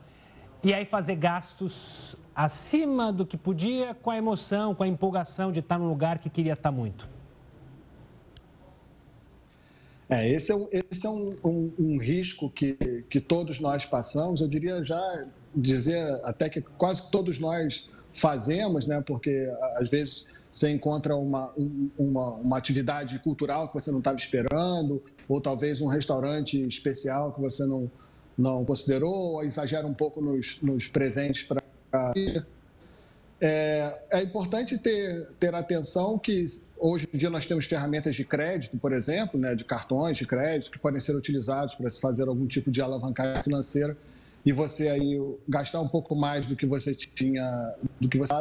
Speaker 2: E aí fazer gastos acima do que podia com a emoção, com a empolgação de estar num lugar que queria estar muito?
Speaker 10: É, esse é, um, esse é um, um, um, risco que, que todos nós passamos, eu diria já dizer até que quase todos nós fazemos, né? porque às vezes você encontra uma, uma, uma atividade cultural que você não estava esperando, ou talvez um restaurante especial que você não, não considerou, ou exagera um pouco nos, nos presentes para é, é, importante ter, ter atenção que hoje em dia nós temos ferramentas de crédito, por exemplo, né, de cartões de crédito que podem ser utilizados para se fazer algum tipo de alavancagem financeira e você aí gastar um pouco mais do que você tinha, do que você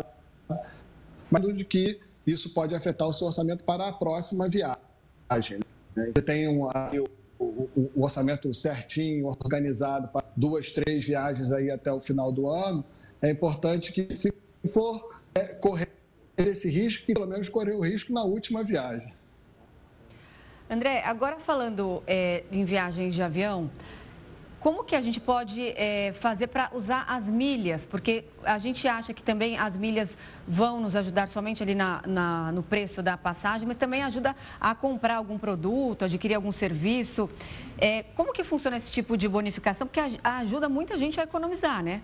Speaker 10: mas de que isso pode afetar o seu orçamento para a próxima viagem. Né? Você tem um, o, o, o orçamento certinho, organizado para duas, três viagens aí até o final do ano é importante que, se for é, correr esse risco, pelo menos correr o risco na última viagem.
Speaker 1: André, agora falando é, em viagens de avião, como que a gente pode é, fazer para usar as milhas? Porque a gente acha que também as milhas vão nos ajudar somente ali na, na, no preço da passagem, mas também ajuda a comprar algum produto, adquirir algum serviço. É, como que funciona esse tipo de bonificação? Porque ajuda muita gente a economizar, né?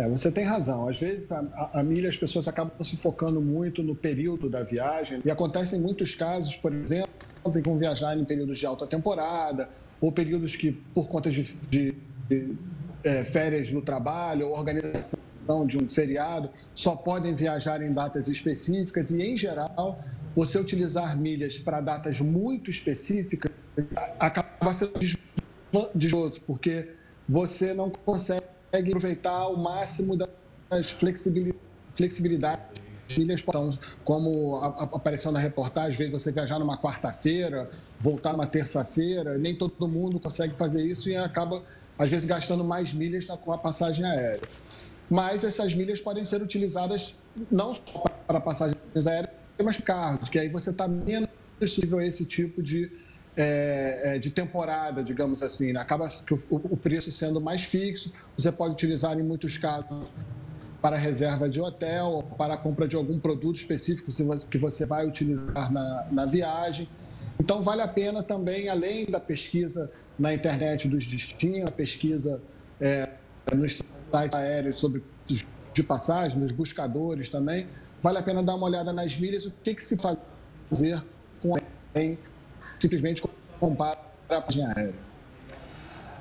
Speaker 10: É, você tem razão. Às vezes, a, a, milha, as pessoas acabam se focando muito no período da viagem. E acontecem muitos casos, por exemplo, que vão viajar em períodos de alta temporada, ou períodos que, por conta de, de, de é, férias no trabalho, ou organização de um feriado, só podem viajar em datas específicas. E, em geral, você utilizar milhas para datas muito específicas acaba sendo desvantajoso, porque você não consegue consegue aproveitar o máximo das flexibilidades milhas então, como apareceu na reportagem, às vezes você viajar numa quarta-feira, voltar numa terça-feira, nem todo mundo consegue fazer isso e acaba, às vezes, gastando mais milhas com a passagem aérea. Mas essas milhas podem ser utilizadas não só para passagens aéreas, mas carros, que aí você está menos possível a esse tipo de é, é, de temporada, digamos assim. Né? Acaba que o, o, preço sendo mais fixo, você pode utilizar em muitos casos para reserva de hotel, para a compra de algum produto específico que você vai utilizar na, na viagem. Então, vale a pena também, além da pesquisa na internet dos destinos, a pesquisa é, nos sites aéreos sobre de passagem, nos buscadores também, vale a pena dar uma olhada nas milhas, o que, que se fazer com a simplesmente compara a página aérea.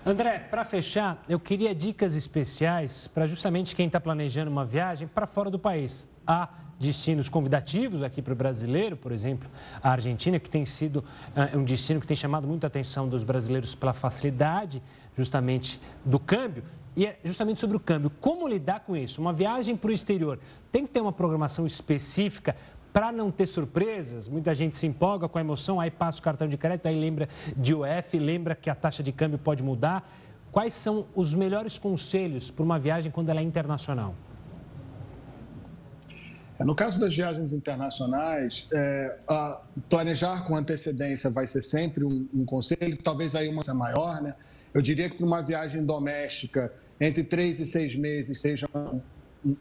Speaker 2: André, para fechar, eu queria dicas especiais para justamente quem está planejando uma viagem para fora do país. Há destinos convidativos aqui para o brasileiro, por exemplo, a Argentina, que tem sido uh, um destino que tem chamado muito a atenção dos brasileiros pela facilidade, justamente, do câmbio. E é justamente sobre o câmbio. Como lidar com isso? Uma viagem para o exterior tem que ter uma programação específica para não ter surpresas, muita gente se empolga com a emoção, aí passa o cartão de crédito, aí lembra de UF, lembra que a taxa de câmbio pode mudar. Quais são os melhores conselhos para uma viagem quando ela é internacional?
Speaker 10: No caso das viagens internacionais, é, planejar com antecedência vai ser sempre um, um conselho, talvez aí uma maior, né? Eu diria que para uma viagem doméstica, entre três e seis meses seja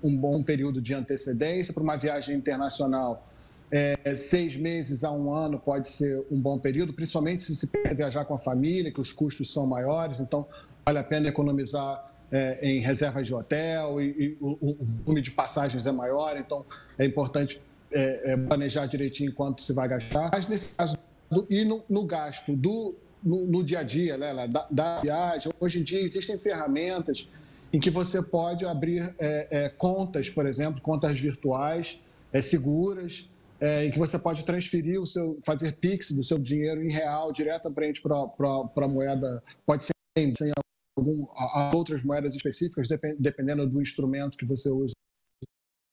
Speaker 10: um, bom período de antecedência. Para uma viagem internacional, é, seis meses a um ano pode ser um bom período, principalmente se se viajar com a família, que os custos são maiores, então vale a pena economizar é, em reservas de hotel e, e o, o, volume de passagens é maior, então é importante é, é, planejar direitinho quanto se vai gastar. Mas nesse caso, do, e no, no, gasto do, no, no, dia a dia né, da, da, viagem, hoje em dia existem ferramentas em que você pode abrir é, é, contas, por exemplo, contas virtuais é, seguras, em que você pode transferir o seu, fazer Pix do seu dinheiro em real diretamente para a moeda, pode ser sem algum, a, outras moedas específicas, dependendo do instrumento que você usa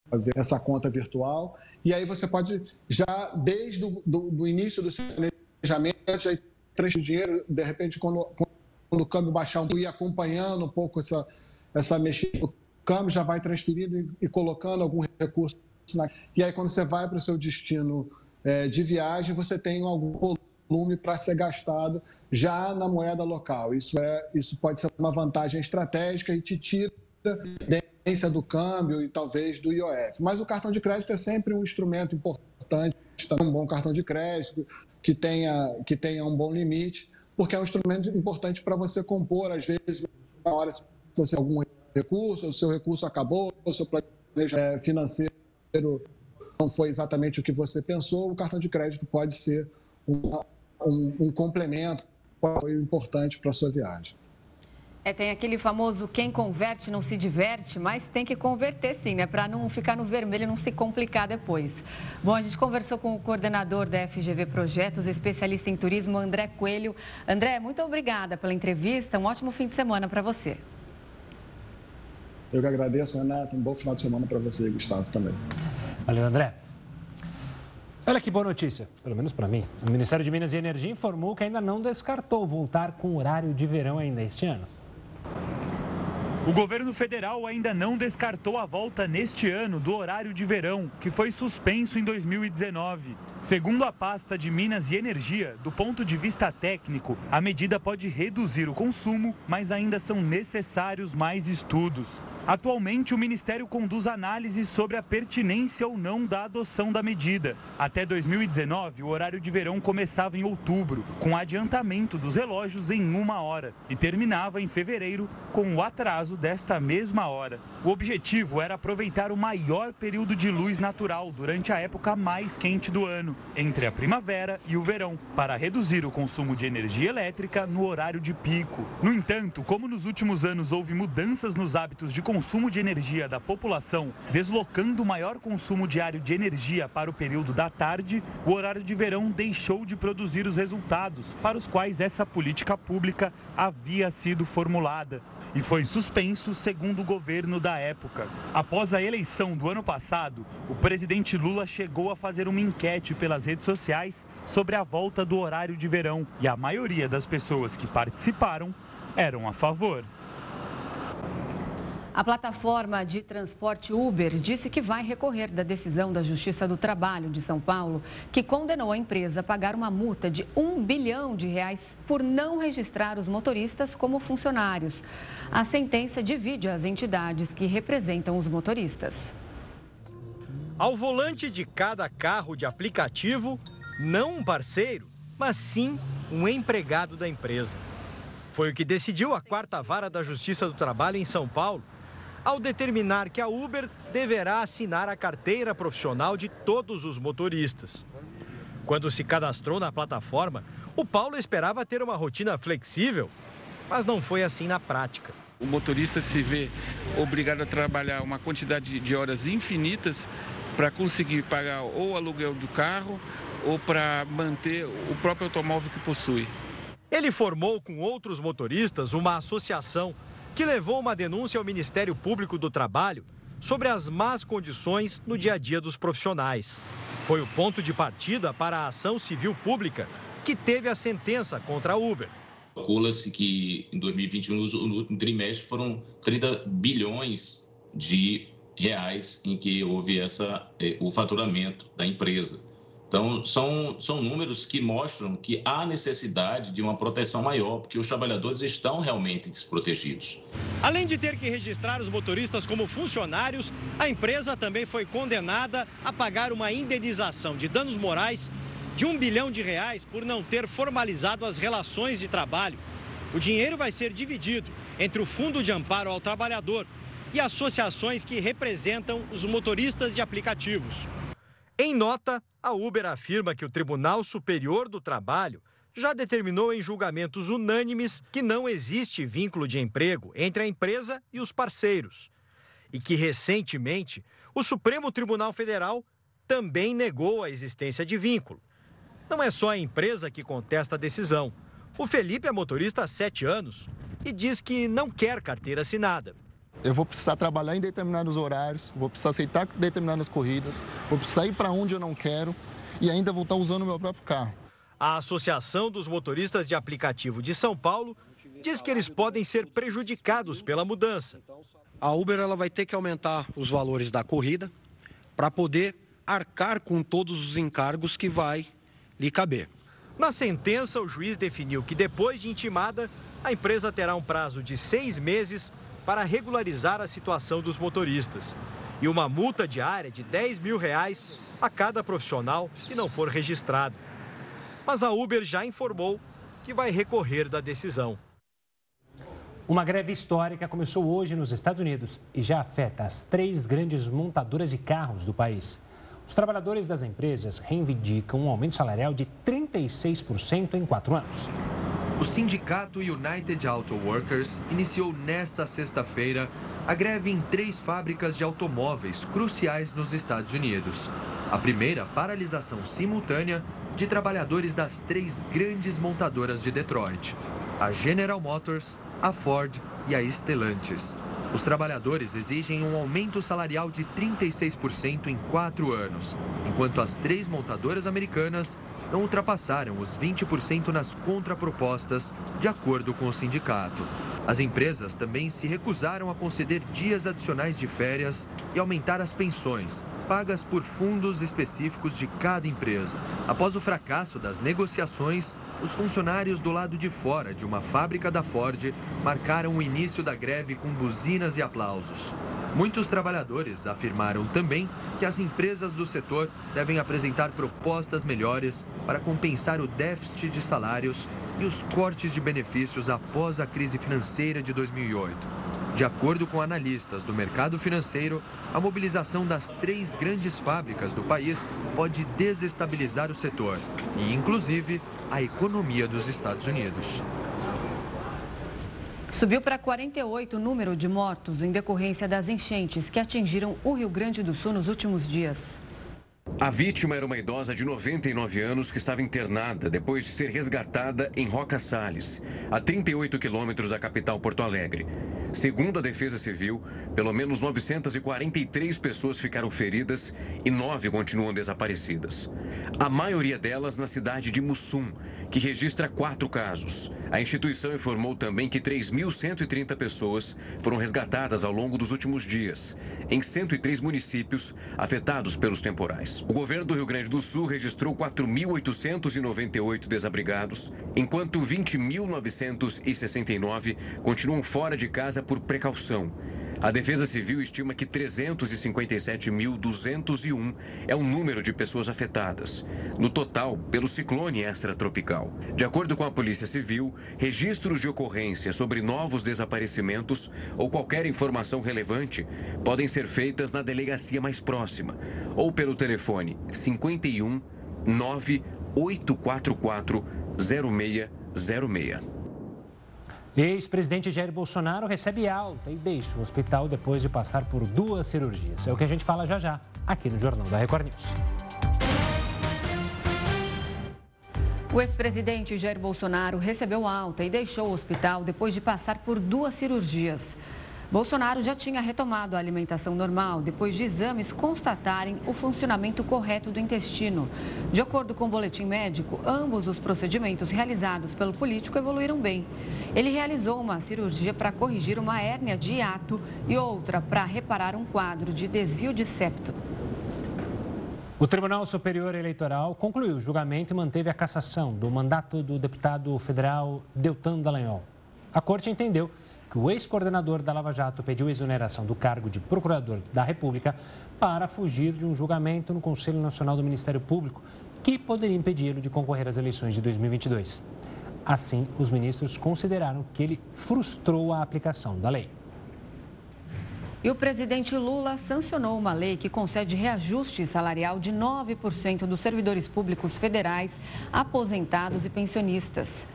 Speaker 10: fazer essa conta virtual. E aí você pode já, desde o do, do início do seu planejamento, já transferir dinheiro, de repente, quando, quando o câmbio baixar ir acompanhando um pouco essa, essa mexida, o câmbio já vai transferindo e, colocando algum recurso. Na... E aí, quando você vai para o seu destino é, de viagem, você tem algum volume para ser gastado já na moeda local. Isso, é, isso pode ser uma vantagem estratégica e te tira dependência do câmbio e talvez do IOF. Mas o cartão de crédito é sempre um instrumento importante, um bom cartão de crédito que tenha, que tenha um bom limite, porque é um instrumento importante para você compor, às vezes, na hora tem algum recurso, o seu recurso acabou, o seu planejamento financeiro não foi exatamente o que você pensou, o cartão de crédito pode ser uma, um, um complemento importante para a sua viagem.
Speaker 1: É, tem aquele famoso quem converte não se diverte, mas tem que converter sim, né? Para não ficar no vermelho não se complicar depois. Bom, a gente conversou com o coordenador da FGV Projetos, especialista em turismo, André Coelho. André, muito obrigada pela entrevista. Um ótimo fim de semana para você.
Speaker 10: Eu que agradeço, Renato. Um bom final de semana para você, Gustavo, também.
Speaker 2: Valeu, André. Olha que boa notícia, pelo menos para mim. O Ministério de Minas e Energia informou que ainda não descartou voltar com horário de verão ainda este ano.
Speaker 4: O governo federal ainda não descartou a volta neste ano do horário de verão, que foi suspenso em 2019. Segundo a pasta de Minas e Energia, do ponto de vista técnico, a medida pode reduzir o consumo, mas ainda são necessários mais estudos. Atualmente, o Ministério conduz análises sobre a pertinência ou não da adoção da medida. Até 2019, o horário de verão começava em outubro, com adiantamento dos relógios em uma hora, e terminava em fevereiro, com o atraso desta mesma hora. O objetivo era aproveitar o maior período de luz natural durante a época mais quente do ano, entre a primavera e o verão, para reduzir o consumo de energia elétrica no horário de pico. No entanto, como nos últimos anos houve mudanças nos hábitos de consumo de energia da população, deslocando o maior consumo diário de energia para o período da tarde, o horário de verão deixou de produzir os resultados para os quais essa política pública havia sido formulada e foi suspenso segundo o governo da época. Após a eleição do ano passado, o presidente Lula chegou a fazer uma enquete pelas redes sociais sobre a volta do horário de verão e a maioria das pessoas que participaram eram a favor.
Speaker 1: A plataforma de transporte Uber disse que vai recorrer da decisão da Justiça do Trabalho de São Paulo, que condenou a empresa a pagar uma multa de um bilhão de reais por não registrar os motoristas como funcionários. A sentença divide as entidades que representam os motoristas.
Speaker 11: Ao volante de cada carro de aplicativo, não um parceiro, mas sim um empregado da empresa. Foi o que decidiu a quarta vara da Justiça do Trabalho em São Paulo ao determinar que a Uber deverá assinar a carteira profissional de todos os motoristas. Quando se cadastrou na plataforma, o Paulo esperava ter uma rotina flexível, mas não foi assim na prática.
Speaker 12: O motorista se vê obrigado a trabalhar uma quantidade de horas infinitas para conseguir pagar ou o aluguel do carro ou para manter o próprio automóvel que possui.
Speaker 11: Ele formou com outros motoristas uma associação que levou uma denúncia ao Ministério Público do Trabalho sobre as más condições no dia a dia dos profissionais. Foi o ponto de partida para a ação civil pública que teve a sentença contra a Uber.
Speaker 13: Calcula-se que em 2021, no último trimestre, foram 30 bilhões de reais em que houve essa, eh, o faturamento da empresa. Então, são, são números que mostram que há necessidade de uma proteção maior, porque os trabalhadores estão realmente desprotegidos.
Speaker 11: Além de ter que registrar os motoristas como funcionários, a empresa também foi condenada a pagar uma indenização de danos morais de um bilhão de reais por não ter formalizado as relações de trabalho. O dinheiro vai ser dividido entre o Fundo de Amparo ao Trabalhador e associações que representam os motoristas de aplicativos. Em nota, a Uber afirma que o Tribunal Superior do Trabalho já determinou em julgamentos unânimes que não existe vínculo de emprego entre a empresa e os parceiros. E que, recentemente, o Supremo Tribunal Federal também negou a existência de vínculo. Não é só a empresa que contesta a decisão. O Felipe é motorista há sete anos e diz que não quer carteira assinada.
Speaker 14: Eu vou precisar trabalhar em determinados horários, vou precisar aceitar determinadas corridas, vou precisar ir para onde eu não quero e ainda vou estar usando o meu próprio carro.
Speaker 11: A Associação dos Motoristas de Aplicativo de São Paulo diz que eles podem ser prejudicados pela mudança.
Speaker 15: A Uber ela vai ter que aumentar os valores da corrida para poder arcar com todos os encargos que vai lhe caber.
Speaker 11: Na sentença, o juiz definiu que depois de intimada, a empresa terá um prazo de seis meses para regularizar a situação dos motoristas e uma multa diária de 10 mil reais a cada profissional que não for registrado. Mas a Uber já informou que vai recorrer da decisão.
Speaker 2: Uma greve histórica começou hoje nos Estados Unidos e já afeta as três grandes montadoras de carros do país. Os trabalhadores das empresas reivindicam um aumento salarial de 36% em quatro anos.
Speaker 6: O sindicato United Auto Workers iniciou nesta sexta-feira a greve em três fábricas de automóveis cruciais nos Estados Unidos. A primeira paralisação simultânea de trabalhadores das três grandes montadoras de Detroit: a General Motors, a Ford e a Stellantis. Os trabalhadores exigem um aumento salarial de 36% em quatro anos, enquanto as três montadoras americanas não ultrapassaram os 20% nas contrapropostas, de acordo com o sindicato. As empresas também se recusaram a conceder dias adicionais de férias e aumentar as pensões, pagas por fundos específicos de cada empresa. Após o fracasso das negociações, os funcionários do lado de fora de uma fábrica da Ford marcaram o início da greve com buzinas e aplausos. Muitos trabalhadores afirmaram também que as empresas do setor devem apresentar propostas melhores para compensar o déficit de salários e os cortes de benefícios após a crise financeira de 2008. De acordo com analistas do mercado financeiro, a mobilização das três grandes fábricas do país pode desestabilizar o setor e, inclusive, a economia dos Estados Unidos.
Speaker 1: Subiu para 48 o número de mortos em decorrência das enchentes que atingiram o Rio Grande do Sul nos últimos dias.
Speaker 8: A vítima era uma idosa de 99 anos que estava internada depois de ser resgatada em Roca Salles, a 38 quilômetros da capital Porto Alegre. Segundo a Defesa Civil, pelo menos 943 pessoas ficaram feridas e nove continuam desaparecidas. A maioria delas na cidade de Mussum, que registra quatro casos. A instituição informou também que 3.130 pessoas foram resgatadas ao longo dos últimos dias, em 103 municípios afetados pelos temporais. O governo do Rio Grande do Sul registrou 4.898 desabrigados, enquanto 20.969 continuam fora de casa por precaução. A Defesa Civil estima que 357.201 é o número de pessoas afetadas, no total, pelo ciclone extratropical. De acordo com a Polícia Civil, registros de ocorrência sobre novos desaparecimentos ou qualquer informação relevante podem ser feitas na delegacia mais próxima ou pelo telefone 51 9844 0606.
Speaker 2: Ex-presidente Jair Bolsonaro recebe alta e deixa o hospital depois de passar por duas cirurgias. É o que a gente fala já já, aqui no Jornal da Record News.
Speaker 1: O ex-presidente Jair Bolsonaro recebeu alta e deixou o hospital depois de passar por duas cirurgias. Bolsonaro já tinha retomado a alimentação normal depois de exames constatarem o funcionamento correto do intestino. De acordo com o boletim médico, ambos os procedimentos realizados pelo político evoluíram bem. Ele realizou uma cirurgia para corrigir uma hérnia de hiato e outra para reparar um quadro de desvio de septo.
Speaker 2: O Tribunal Superior Eleitoral concluiu o julgamento e manteve a cassação do mandato do deputado federal Deltan Dallagnol. A corte entendeu que o ex-coordenador da Lava Jato pediu exoneração do cargo de procurador da República para fugir de um julgamento no Conselho Nacional do Ministério Público que poderia impedi-lo de concorrer às eleições de 2022. Assim, os ministros consideraram que ele frustrou a aplicação da lei.
Speaker 1: E o presidente Lula sancionou uma lei que concede reajuste salarial de 9% dos servidores públicos federais, aposentados e pensionistas.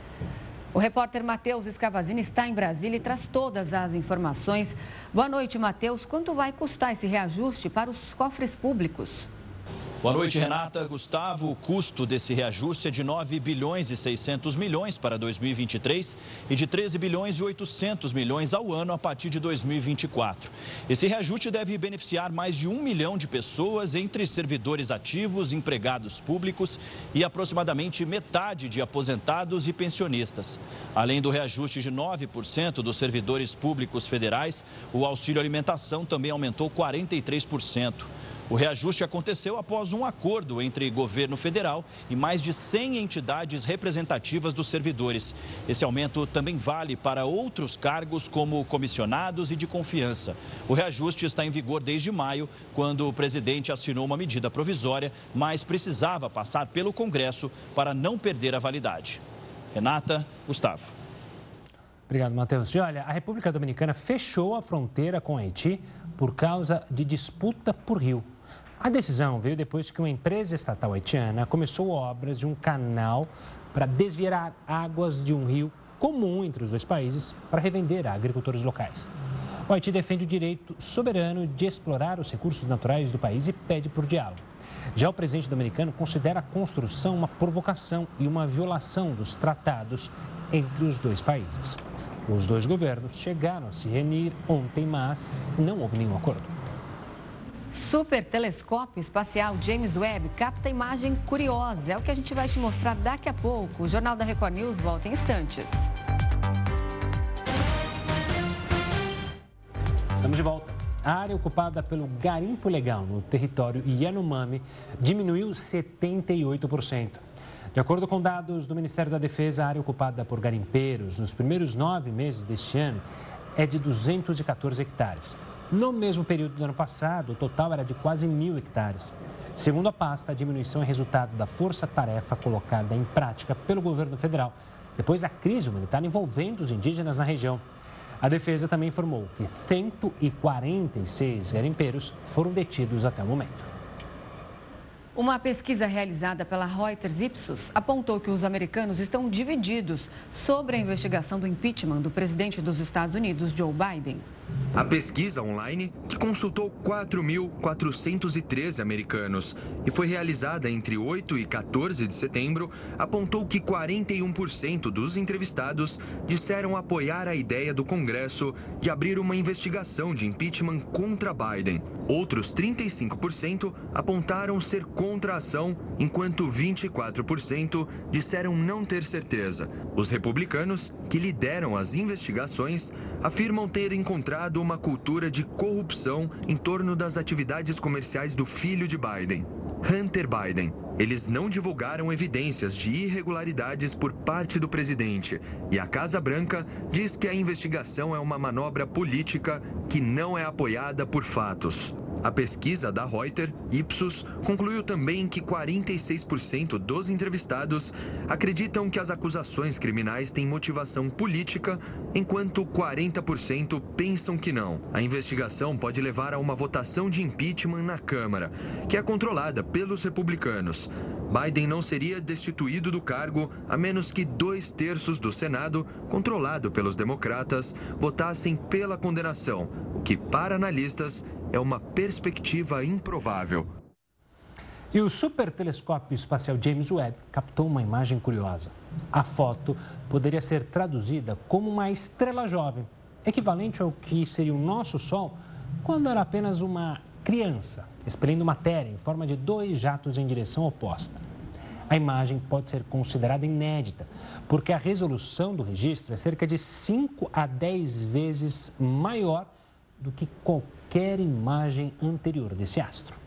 Speaker 1: O repórter Matheus Escavazini está em Brasília e traz todas as informações. Boa noite, Matheus. Quanto vai custar esse reajuste para os cofres públicos?
Speaker 16: Boa noite, Renata. Gustavo, o custo desse reajuste é de 9 bilhões e 600 milhões para 2023 e de 13 bilhões e 800 milhões ao ano a partir de 2024. Esse reajuste deve beneficiar mais de um milhão de pessoas, entre servidores ativos, empregados públicos e aproximadamente metade de aposentados e pensionistas. Além do reajuste de 9% dos servidores públicos federais, o auxílio alimentação também aumentou 43%. O reajuste aconteceu após um acordo entre governo federal e mais de 100 entidades representativas dos servidores. Esse aumento também vale para outros cargos, como comissionados e de confiança. O reajuste está em vigor desde maio, quando o presidente assinou uma medida provisória, mas precisava passar pelo Congresso para não perder a validade. Renata, Gustavo.
Speaker 2: Obrigado, Matheus. E olha, a República Dominicana fechou a fronteira com Haiti por causa de disputa por rio. A decisão veio depois que uma empresa estatal haitiana começou obras de um canal para desviar águas de um rio comum entre os dois países para revender a agricultores locais. O Haiti defende o direito soberano de explorar os recursos naturais do país e pede por diálogo. Já o presidente dominicano considera a construção uma provocação e uma violação dos tratados entre os dois países. Os dois governos chegaram a se reunir ontem, mas não houve nenhum acordo.
Speaker 1: Super telescópio espacial James Webb capta imagem curiosa. É o que a gente vai te mostrar daqui a pouco. O Jornal da Record News volta em instantes.
Speaker 2: Estamos de volta. A área ocupada pelo garimpo legal no território Yanomami diminuiu 78%. De acordo com dados do Ministério da Defesa, a área ocupada por garimpeiros nos primeiros nove meses deste ano é de 214 hectares. No mesmo período do ano passado, o total era de quase mil hectares. Segundo a pasta, a diminuição é resultado da força-tarefa colocada em prática pelo governo federal depois da crise humanitária envolvendo os indígenas na região. A defesa também informou que 146 garimpeiros foram detidos até o momento.
Speaker 1: Uma pesquisa realizada pela Reuters Ipsos apontou que os americanos estão divididos sobre a investigação do impeachment do presidente dos Estados Unidos, Joe Biden.
Speaker 6: A pesquisa online, que consultou 4.413 americanos e foi realizada entre 8 e 14 de setembro, apontou que 41% dos entrevistados disseram apoiar a ideia do Congresso de abrir uma investigação de impeachment contra Biden. Outros 35% apontaram ser contra a ação, enquanto 24% disseram não ter certeza. Os republicanos, que lideram as investigações, afirmam ter encontrado uma cultura de corrupção em torno das atividades comerciais do filho de Biden, Hunter Biden. Eles não divulgaram evidências de irregularidades por parte do presidente e a Casa Branca diz que a investigação é uma manobra política que não é apoiada por fatos. A pesquisa da Reuters, Ipsos, concluiu também que 46% dos entrevistados acreditam que as acusações criminais têm motivação política, enquanto 40% pensam que não. A investigação pode levar a uma votação de impeachment na Câmara, que é controlada pelos republicanos. Biden não seria destituído do cargo a menos que dois terços do Senado, controlado pelos democratas, votassem pela condenação, o que, para analistas, é uma perspectiva improvável.
Speaker 2: E o supertelescópio espacial James Webb captou uma imagem curiosa. A foto poderia ser traduzida como uma estrela jovem, equivalente ao que seria o nosso Sol quando era apenas uma criança, expelindo matéria em forma de dois jatos em direção oposta. A imagem pode ser considerada inédita, porque a resolução do registro é cerca de 5 a 10 vezes maior do que qualquer imagem anterior desse astro.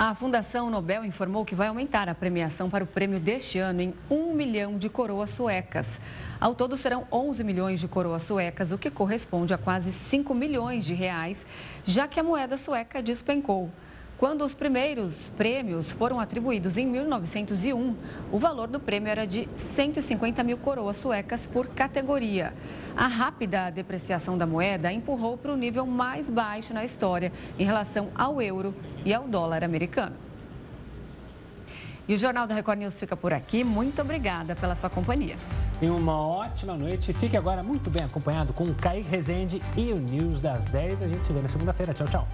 Speaker 1: A Fundação Nobel informou que vai aumentar a premiação para o prêmio deste ano em 1 milhão de coroas suecas. Ao todo serão 11 milhões de coroas suecas, o que corresponde a quase 5 milhões de reais, já que a moeda sueca despencou. Quando os primeiros prêmios foram atribuídos em 1901, o valor do prêmio era de 150 mil coroas suecas por categoria. A rápida depreciação da moeda empurrou para o nível mais baixo na história em relação ao euro e ao dólar americano. E o Jornal da Record News fica por aqui. Muito obrigada pela sua companhia.
Speaker 2: E uma ótima noite. Fique agora muito bem acompanhado com o Kaique Rezende e o News das 10. A gente se vê na segunda-feira. Tchau, tchau.